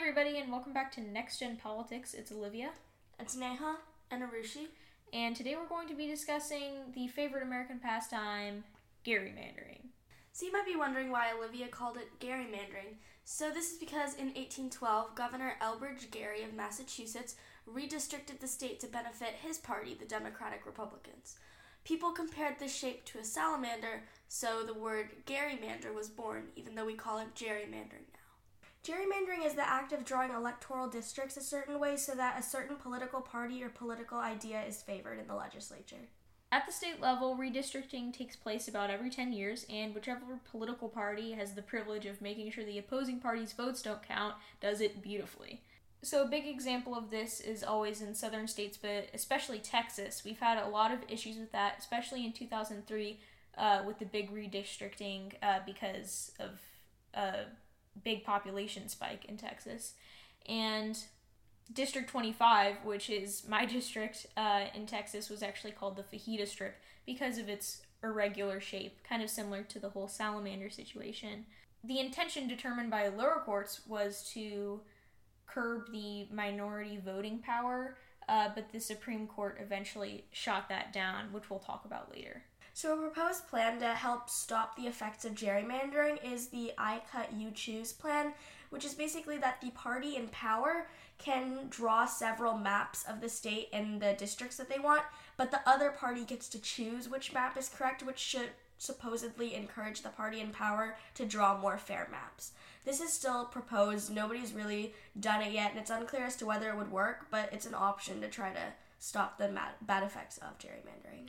everybody, and welcome back to Next Gen Politics. It's Olivia, It's Neha and Arushi. and today we're going to be discussing the favorite American pastime, gerrymandering. So you might be wondering why Olivia called it gerrymandering. So this is because in 1812, Governor Elbridge Gerry of Massachusetts redistricted the state to benefit his party, the Democratic Republicans. People compared this shape to a salamander, so the word gerrymander was born, even though we call it gerrymandering now. Gerrymandering is the act of drawing electoral districts a certain way so that a certain political party or political idea is favored in the legislature. At the state level, redistricting takes place about every 10 years, and whichever political party has the privilege of making sure the opposing party's votes don't count does it beautifully. So, a big example of this is always in southern states, but especially Texas. We've had a lot of issues with that, especially in 2003 uh, with the big redistricting uh, because of a big population spike in Texas. And District 25, which is my district uh, in Texas, was actually called the Fajita Strip because of its irregular shape, kind of similar to the whole salamander situation. The intention determined by lower courts was to curb the minority voting power, uh, but the Supreme Court eventually shot that down, which we'll talk about later. So, a proposed plan to help stop the effects of gerrymandering is the I Cut You Choose plan, which is basically that the party in power can draw several maps of the state and the districts that they want, but the other party gets to choose which map is correct, which should supposedly encourage the party in power to draw more fair maps. This is still proposed, nobody's really done it yet, and it's unclear as to whether it would work, but it's an option to try to stop the bad effects of gerrymandering.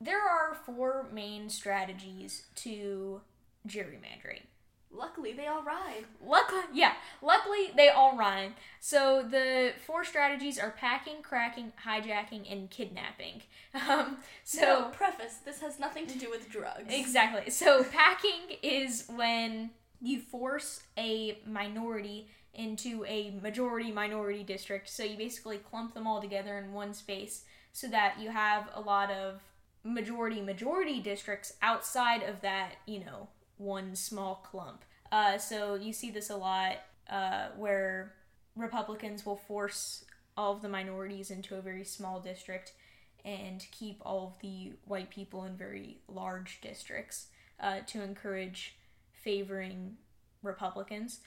There are four main strategies to gerrymandering. Luckily, they all rhyme. Luckily, yeah, luckily they all rhyme. So the four strategies are packing, cracking, hijacking, and kidnapping. Um, so So, preface this has nothing to do with drugs. exactly. So packing is when you force a minority into a majority minority district. So you basically clump them all together in one space so that you have a lot of majority majority districts outside of that, you know, one small clump. Uh, so you see this a lot uh, where Republicans will force all of the minorities into a very small district and keep all of the white people in very large districts uh, to encourage favoring Republicans.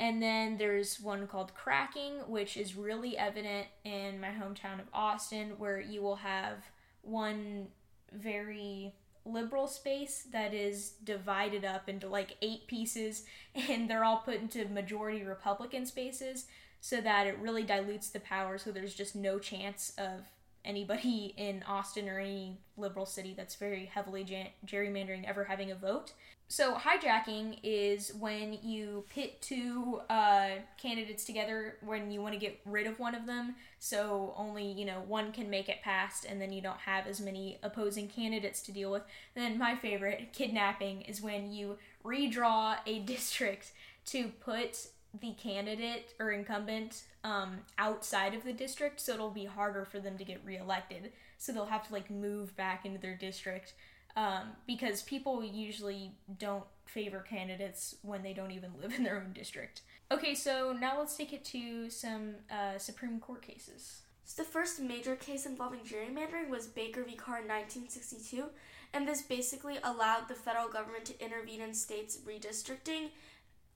And then there's one called cracking, which is really evident in my hometown of Austin, where you will have one very liberal space that is divided up into like eight pieces and they're all put into majority republican spaces so that it really dilutes the power so there's just no chance of anybody in austin or any liberal city that's very heavily ger- gerrymandering ever having a vote. So hijacking is when you pit two uh, candidates together when you want to get rid of one of them so only you know one can make it past and then you don't have as many opposing candidates to deal with. Then my favorite kidnapping is when you redraw a district to put the candidate or incumbent um, outside of the district so it'll be harder for them to get reelected so they'll have to like move back into their district um, because people usually don't favor candidates when they don't even live in their own district. Okay, so now let's take it to some uh, Supreme Court cases. So the first major case involving gerrymandering was Baker v. Carr in 1962, and this basically allowed the federal government to intervene in states' redistricting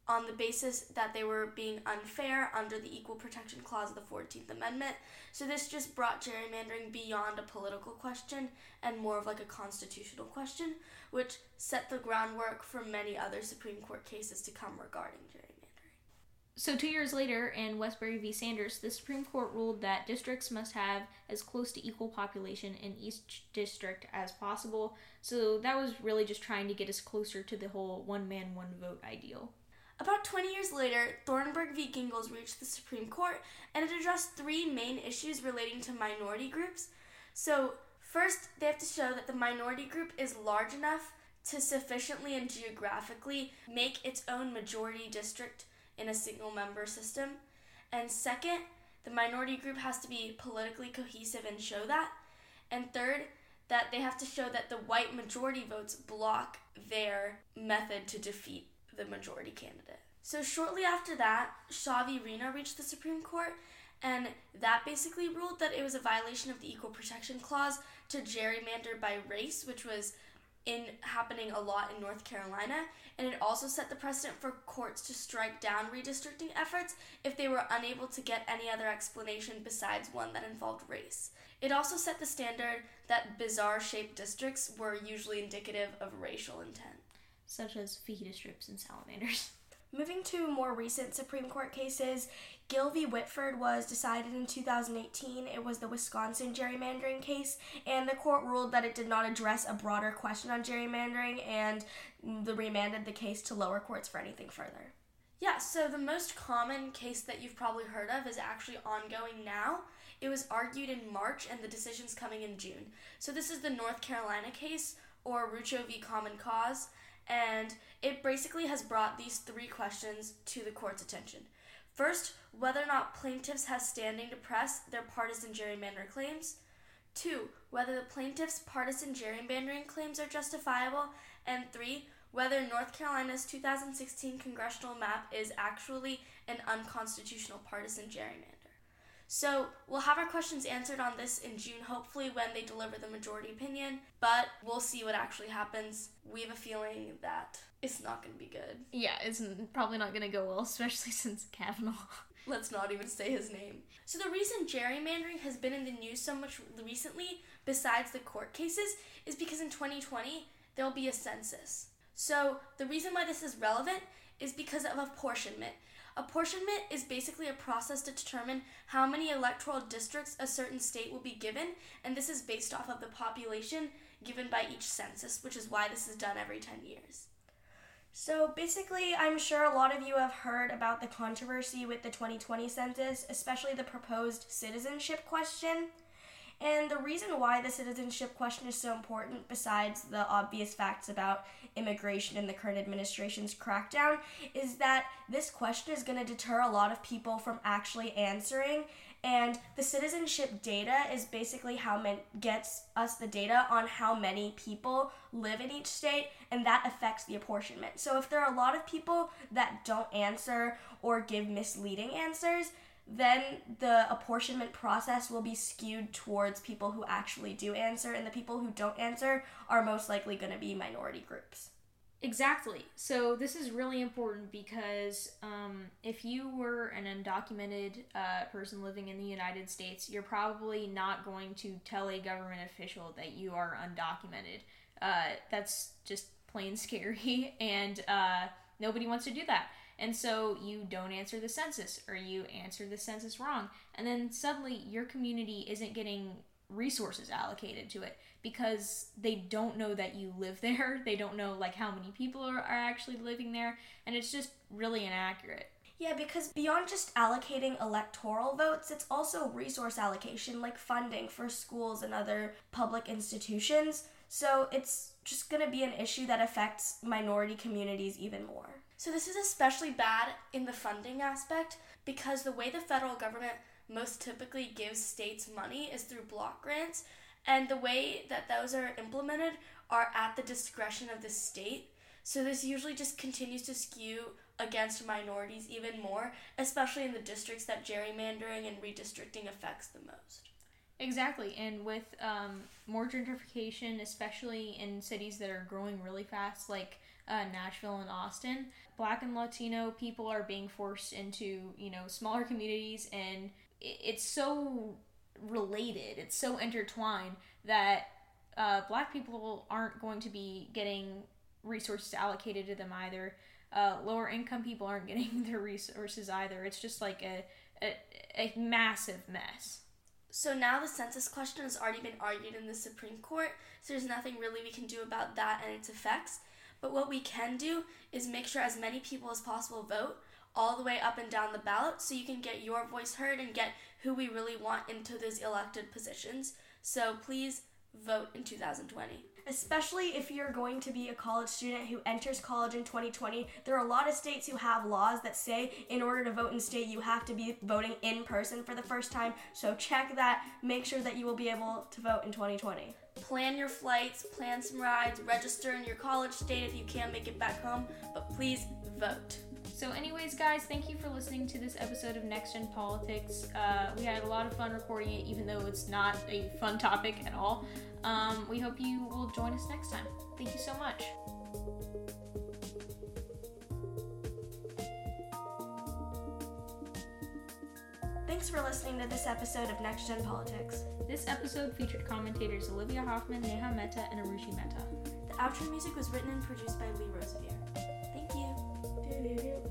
on the basis that they were being unfair under the Equal Protection Clause of the 14th Amendment. So this just brought gerrymandering beyond a political question and more of like a constitutional question, which set the groundwork for many other Supreme Court cases to come regarding gerrymandering. So, two years later, in Wesberry v. Sanders, the Supreme Court ruled that districts must have as close to equal population in each district as possible. So, that was really just trying to get us closer to the whole one man, one vote ideal. About 20 years later, Thornburg v. Gingles reached the Supreme Court and it addressed three main issues relating to minority groups. So, first, they have to show that the minority group is large enough to sufficiently and geographically make its own majority district in a single member system. And second, the minority group has to be politically cohesive and show that. And third, that they have to show that the white majority votes block their method to defeat the majority candidate. So shortly after that, Shaw v. Reno reached the Supreme Court, and that basically ruled that it was a violation of the Equal Protection Clause to gerrymander by race, which was in happening a lot in North Carolina, and it also set the precedent for courts to strike down redistricting efforts if they were unable to get any other explanation besides one that involved race. It also set the standard that bizarre shaped districts were usually indicative of racial intent. Such as fajita strips and salamanders. Moving to more recent Supreme Court cases, Gill v. Whitford was decided in 2018. It was the Wisconsin gerrymandering case, and the court ruled that it did not address a broader question on gerrymandering and the remanded the case to lower courts for anything further. Yeah, so the most common case that you've probably heard of is actually ongoing now. It was argued in March and the decision's coming in June. So this is the North Carolina case or Rucho v. Common Cause and it basically has brought these three questions to the court's attention. First, whether or not plaintiffs have standing to press their partisan gerrymander claims. Two, whether the plaintiffs' partisan gerrymandering claims are justifiable. And three, whether North Carolina's 2016 congressional map is actually an unconstitutional partisan gerrymander. So we'll have our questions answered on this in June, hopefully when they deliver the majority opinion, but we'll see what actually happens. We have a feeling that it's not going to be good. Yeah, it's probably not going to go well, especially since Kavanaugh. Let's not even say his name. So the reason gerrymandering has been in the news so much recently, besides the court cases, is because in 2020 there will be a census. So the reason why this is relevant is because of apportionment. Apportionment is basically a process to determine how many electoral districts a certain state will be given, and this is based off of the population given by each census, which is why this is done every 10 years. So basically, I'm sure a lot of you have heard about the controversy with the 2020 census, especially the proposed citizenship question. And the reason why the citizenship question is so important, besides the obvious facts about immigration and the current administration's crackdown, is that this question is going to deter a lot of people from actually answering. And the citizenship data is basically how many gets us the data on how many people live in each state, and that affects the apportionment. So if there are a lot of people that don't answer or give misleading answers, then the apportionment process will be skewed towards people who actually do answer, and the people who don't answer are most likely going to be minority groups. Exactly. So this is really important because um, if you were an undocumented uh, person living in the United States, you're probably not going to tell a government official that you are undocumented. Uh, that's just plain scary, and uh, nobody wants to do that. And so you don't answer the census or you answer the census wrong. And then suddenly your community isn't getting resources allocated to it because they don't know that you live there. They don't know like how many people are, are actually living there and it's just really inaccurate. Yeah, because beyond just allocating electoral votes, it's also resource allocation like funding for schools and other public institutions. So it's just going to be an issue that affects minority communities even more. So, this is especially bad in the funding aspect because the way the federal government most typically gives states money is through block grants, and the way that those are implemented are at the discretion of the state. So, this usually just continues to skew against minorities even more, especially in the districts that gerrymandering and redistricting affects the most. Exactly, and with um, more gentrification, especially in cities that are growing really fast, like uh, Nashville and Austin, Black and Latino people are being forced into you know smaller communities, and it's so related, it's so intertwined that uh, Black people aren't going to be getting resources allocated to them either. Uh, lower income people aren't getting their resources either. It's just like a, a, a massive mess. So now the census question has already been argued in the Supreme Court, so there's nothing really we can do about that and its effects. But what we can do is make sure as many people as possible vote all the way up and down the ballot so you can get your voice heard and get who we really want into those elected positions. So please vote in 2020. Especially if you're going to be a college student who enters college in 2020, there are a lot of states who have laws that say in order to vote in state, you have to be voting in person for the first time. So check that. Make sure that you will be able to vote in 2020 plan your flights, plan some rides, register in your college state if you can't make it back home, but please vote. So, anyways, guys, thank you for listening to this episode of Next Gen Politics. Uh, we had a lot of fun recording it, even though it's not a fun topic at all. Um, we hope you will join us next time. Thank you so much. Thanks for listening to this episode of Next Gen Politics. This episode featured commentators Olivia Hoffman, Neha Mehta, and Arushi Mehta. The outro music was written and produced by Lee Rosevere. Seviyorum.